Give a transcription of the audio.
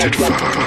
one